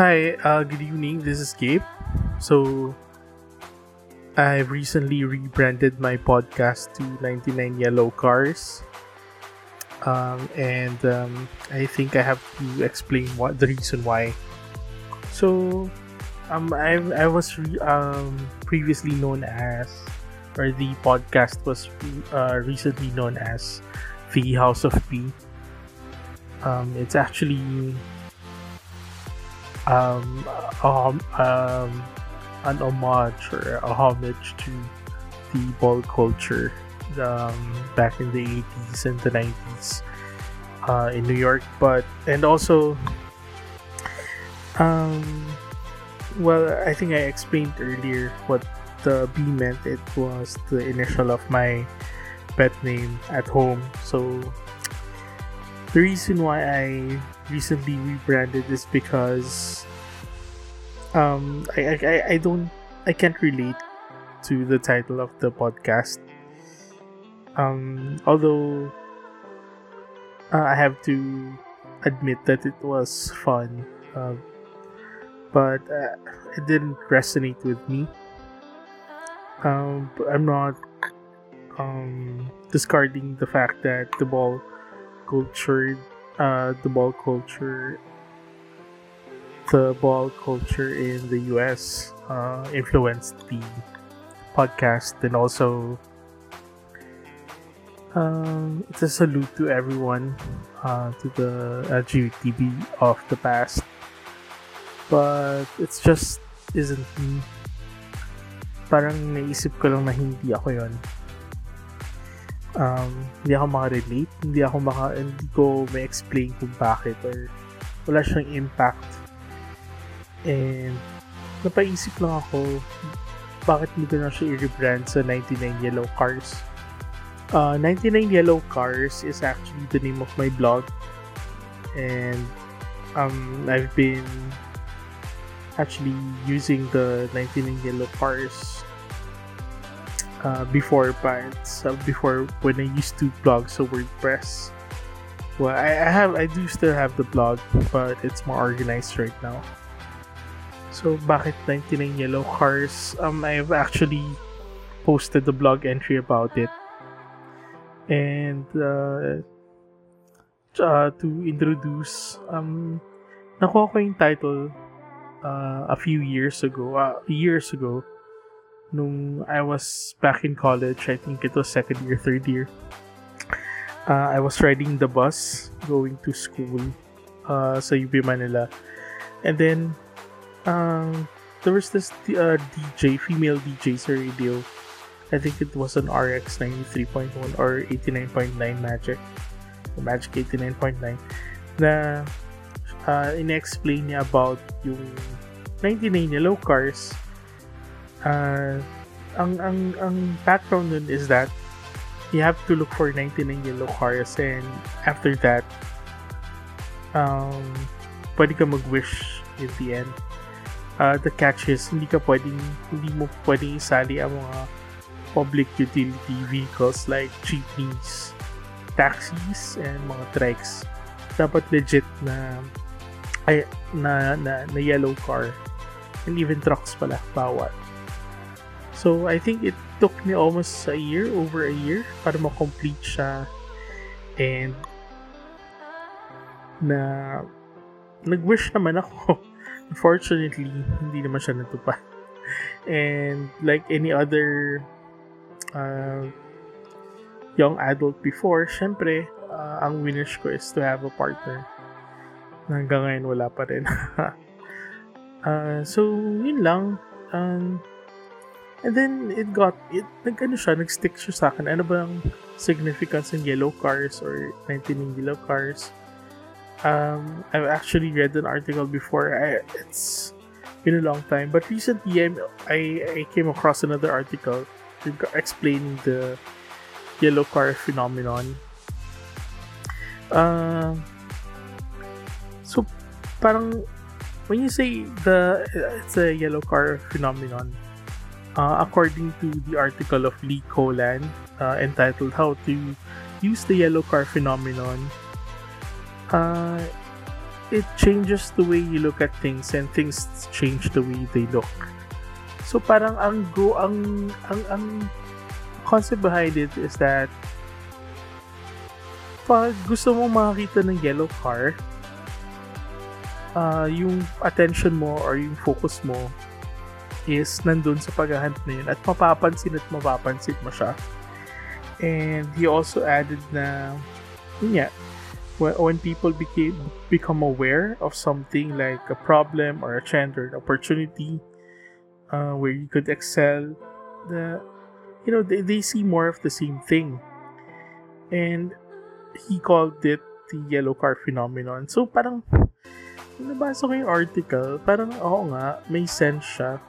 Hi, uh, good evening. This is Gabe. So, I recently rebranded my podcast to 99 Yellow Cars. Um, and um, I think I have to explain what the reason why. So, um, I, I was re- um, previously known as, or the podcast was uh, recently known as The House of P. Um, it's actually um, um, um, an homage or a homage to the ball culture um, back in the 80s and the 90s uh, in New York. But, and also, um, well, I think I explained earlier what the B meant. It was the initial of my pet name at home. So, the reason why I recently rebranded is because um I, I I don't I can't relate to the title of the podcast. Um although uh, I have to admit that it was fun. Uh, but uh, it didn't resonate with me. Um, I'm not um, discarding the fact that the ball culture, uh, the ball culture, the ball culture in the U.S. Uh, influenced the podcast, and also um, it's a salute to everyone, uh, to the LGBT of the past. But it's just isn't me. Parang naisip ko lang na hindi ako yon um, hindi ako makarelate, hindi ako maka, hindi ko ma-explain kung bakit or wala siyang impact. And napaisip lang ako bakit hindi ko na siya i-rebrand sa 99 Yellow Cars. Uh, 99 Yellow Cars is actually the name of my blog and um, I've been actually using the 99 Yellow Cars uh, before but uh, before when I used to blog so WordPress. Well, I, I have I do still have the blog, but it's more organized right now. So bakit 99 yellow cars? Um, I've actually posted the blog entry about it, and uh, uh, to introduce um, nakuha ko yung title uh, a few years ago, uh, years ago nung I was back in college. I think it was second year, third year. Uh, I was riding the bus going to school uh, sa UP Manila. And then, um, there was this uh, DJ, female DJ sa radio. I think it was an RX 93.1 or 89.9 Magic. The Magic 89.9 na uh, in-explain niya about yung 99 yellow cars uh, ang ang ang background nun is that you have to look for 99 yellow cars and after that um pwede ka mag-wish in the end. Uh, the catch is hindi ka pwedeng hindi mo pwedeng isali ang mga public utility vehicles like jeepneys taxis and mga trikes. Dapat legit na ay na, na, na yellow car and even trucks pala bawat So, I think it took me almost a year, over a year, para ma-complete siya. And, na, nag-wish naman ako. Unfortunately, hindi naman siya natupad. And, like any other uh, young adult before, syempre, uh, ang winish ko is to have a partner. Hanggang ngayon, wala pa rin. uh, so, yun lang. Um, And then, it got, it, nag-ano siya, nag-stick siya sa akin. Ano ba ang significance ng yellow cars or 19 yellow cars? Um, I've actually read an article before. I, it's been a long time. But recently, I'm, I, I came across another article explaining the yellow car phenomenon. Uh, so, parang, when you say the it's a yellow car phenomenon, uh, according to the article of Lee Colan uh, entitled How to Use the Yellow Car Phenomenon, uh, it changes the way you look at things and things change the way they look. So parang ang go ang ang ang concept behind it is that pag gusto mo makakita ng yellow car, uh, yung attention mo or yung focus mo is nandun sa paghahanap na yun at mapapansin at mapapansin mo siya. And he also added na, yun when, when people became, become aware of something like a problem or a trend or an opportunity uh, where you could excel, the, you know, they, they see more of the same thing. And he called it the yellow car phenomenon. So parang, nabasa ko yung article, parang oo nga, may sense siya.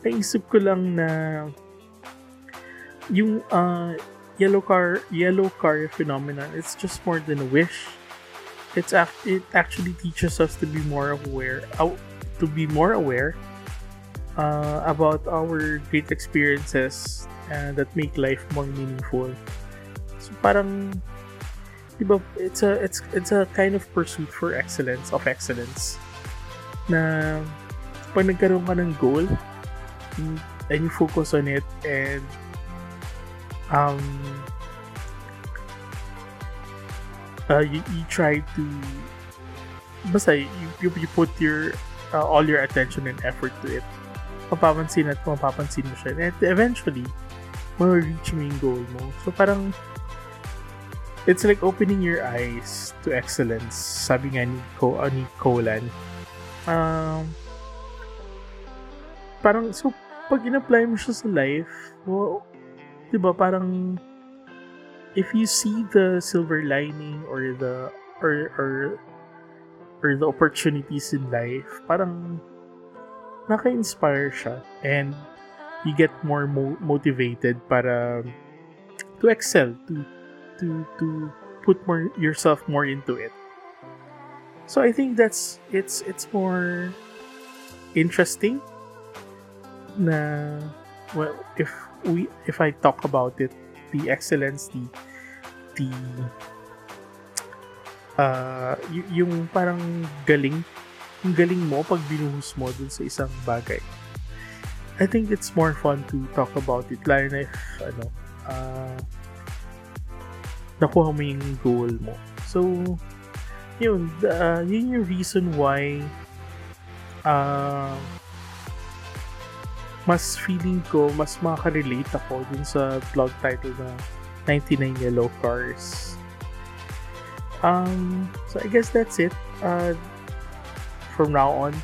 Naisip ko lang na yung uh, yellow car yellow car phenomenon it's just more than a wish. It's it actually teaches us to be more aware to be more aware uh, about our great experiences uh, that make life more meaningful. So parang diba it's a it's it's a kind of pursuit for excellence of excellence. Na pag nagkaroon ka ng goal and you focus on it and um, uh, you, you try to basta you, you, you put your uh, all your attention and effort to it. Mapapansin at mapapansin mo siya. And eventually ma-reach mo yung goal mo. So parang it's like opening your eyes to excellence. Sabi nga ni, Ko, uh, ni Colan um, parang so pag in-apply mo siya sa life well, ba parang if you see the silver lining or the or or or the opportunities in life, parang naka-inspire siya and you get more mo- motivated para to excel, to to to put more yourself more into it. So I think that's it's it's more interesting na well if we if I talk about it, the excellence, the the uh, y- yung parang galing, yung galing mo pag binuhos mo dun sa isang bagay. I think it's more fun to talk about it, lalo na if, ano, uh, nakuha mo yung goal mo. So, yun, uh, yun yung reason why uh, mas feeling ko, mas makaka-relate ako dun sa vlog title na 99 Yellow Cars. Um, so I guess that's it. Uh, from now on,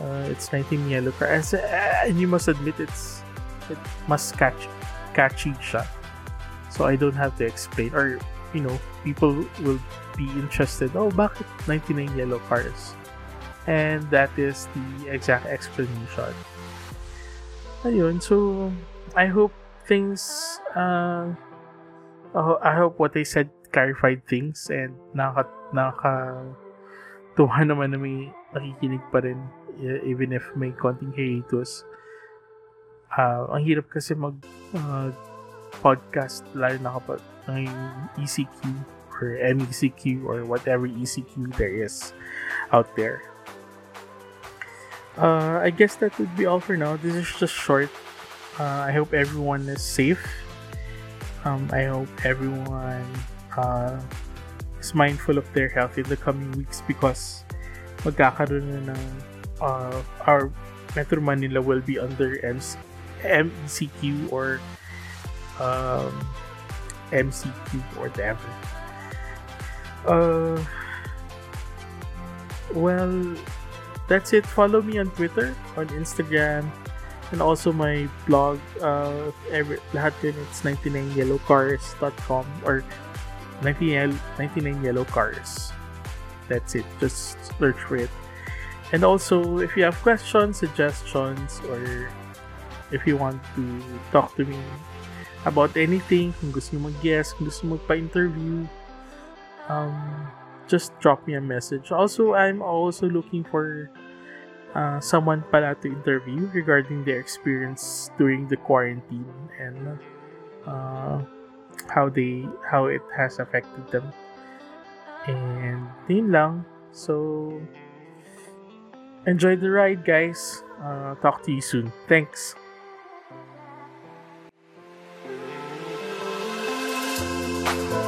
uh, it's 19 Yellow Cars. Uh, and you must admit it's it must catch catchy siya. So I don't have to explain or you know, people will be interested. Oh, bakit 99 Yellow Cars? And that is the exact explanation ayun, so I hope things uh, I hope what I said clarified things and naka naka tuwa naman na may nakikinig pa rin even if may konting hiatus. Uh, ang hirap kasi mag uh, podcast lalo na kapag ng ECQ or MECQ or whatever ECQ there is out there. Uh, I guess that would be all for now. This is just short. Uh, I hope everyone is safe. Um, I hope everyone uh, is mindful of their health in the coming weeks because magkakaroon na ng uh, our Metro Manila will be under MC- MECQ or um, MCQ or whatever. Uh, well, that's it. Follow me on Twitter, on Instagram, and also my blog. Uh, every, lahat yun, it's 99yellowcars.com or 99, 99yellowcars. That's it. Just search for it. And also, if you have questions, suggestions, or if you want to talk to me about anything, kung gusto nyo mag-guest, kung gusto magpa-interview, um, just drop me a message. Also, I'm also looking for uh, someone pala to interview regarding their experience during the quarantine and uh, how they how it has affected them. And yun lang. So, enjoy the ride, guys. Uh, talk to you soon. Thanks. Thank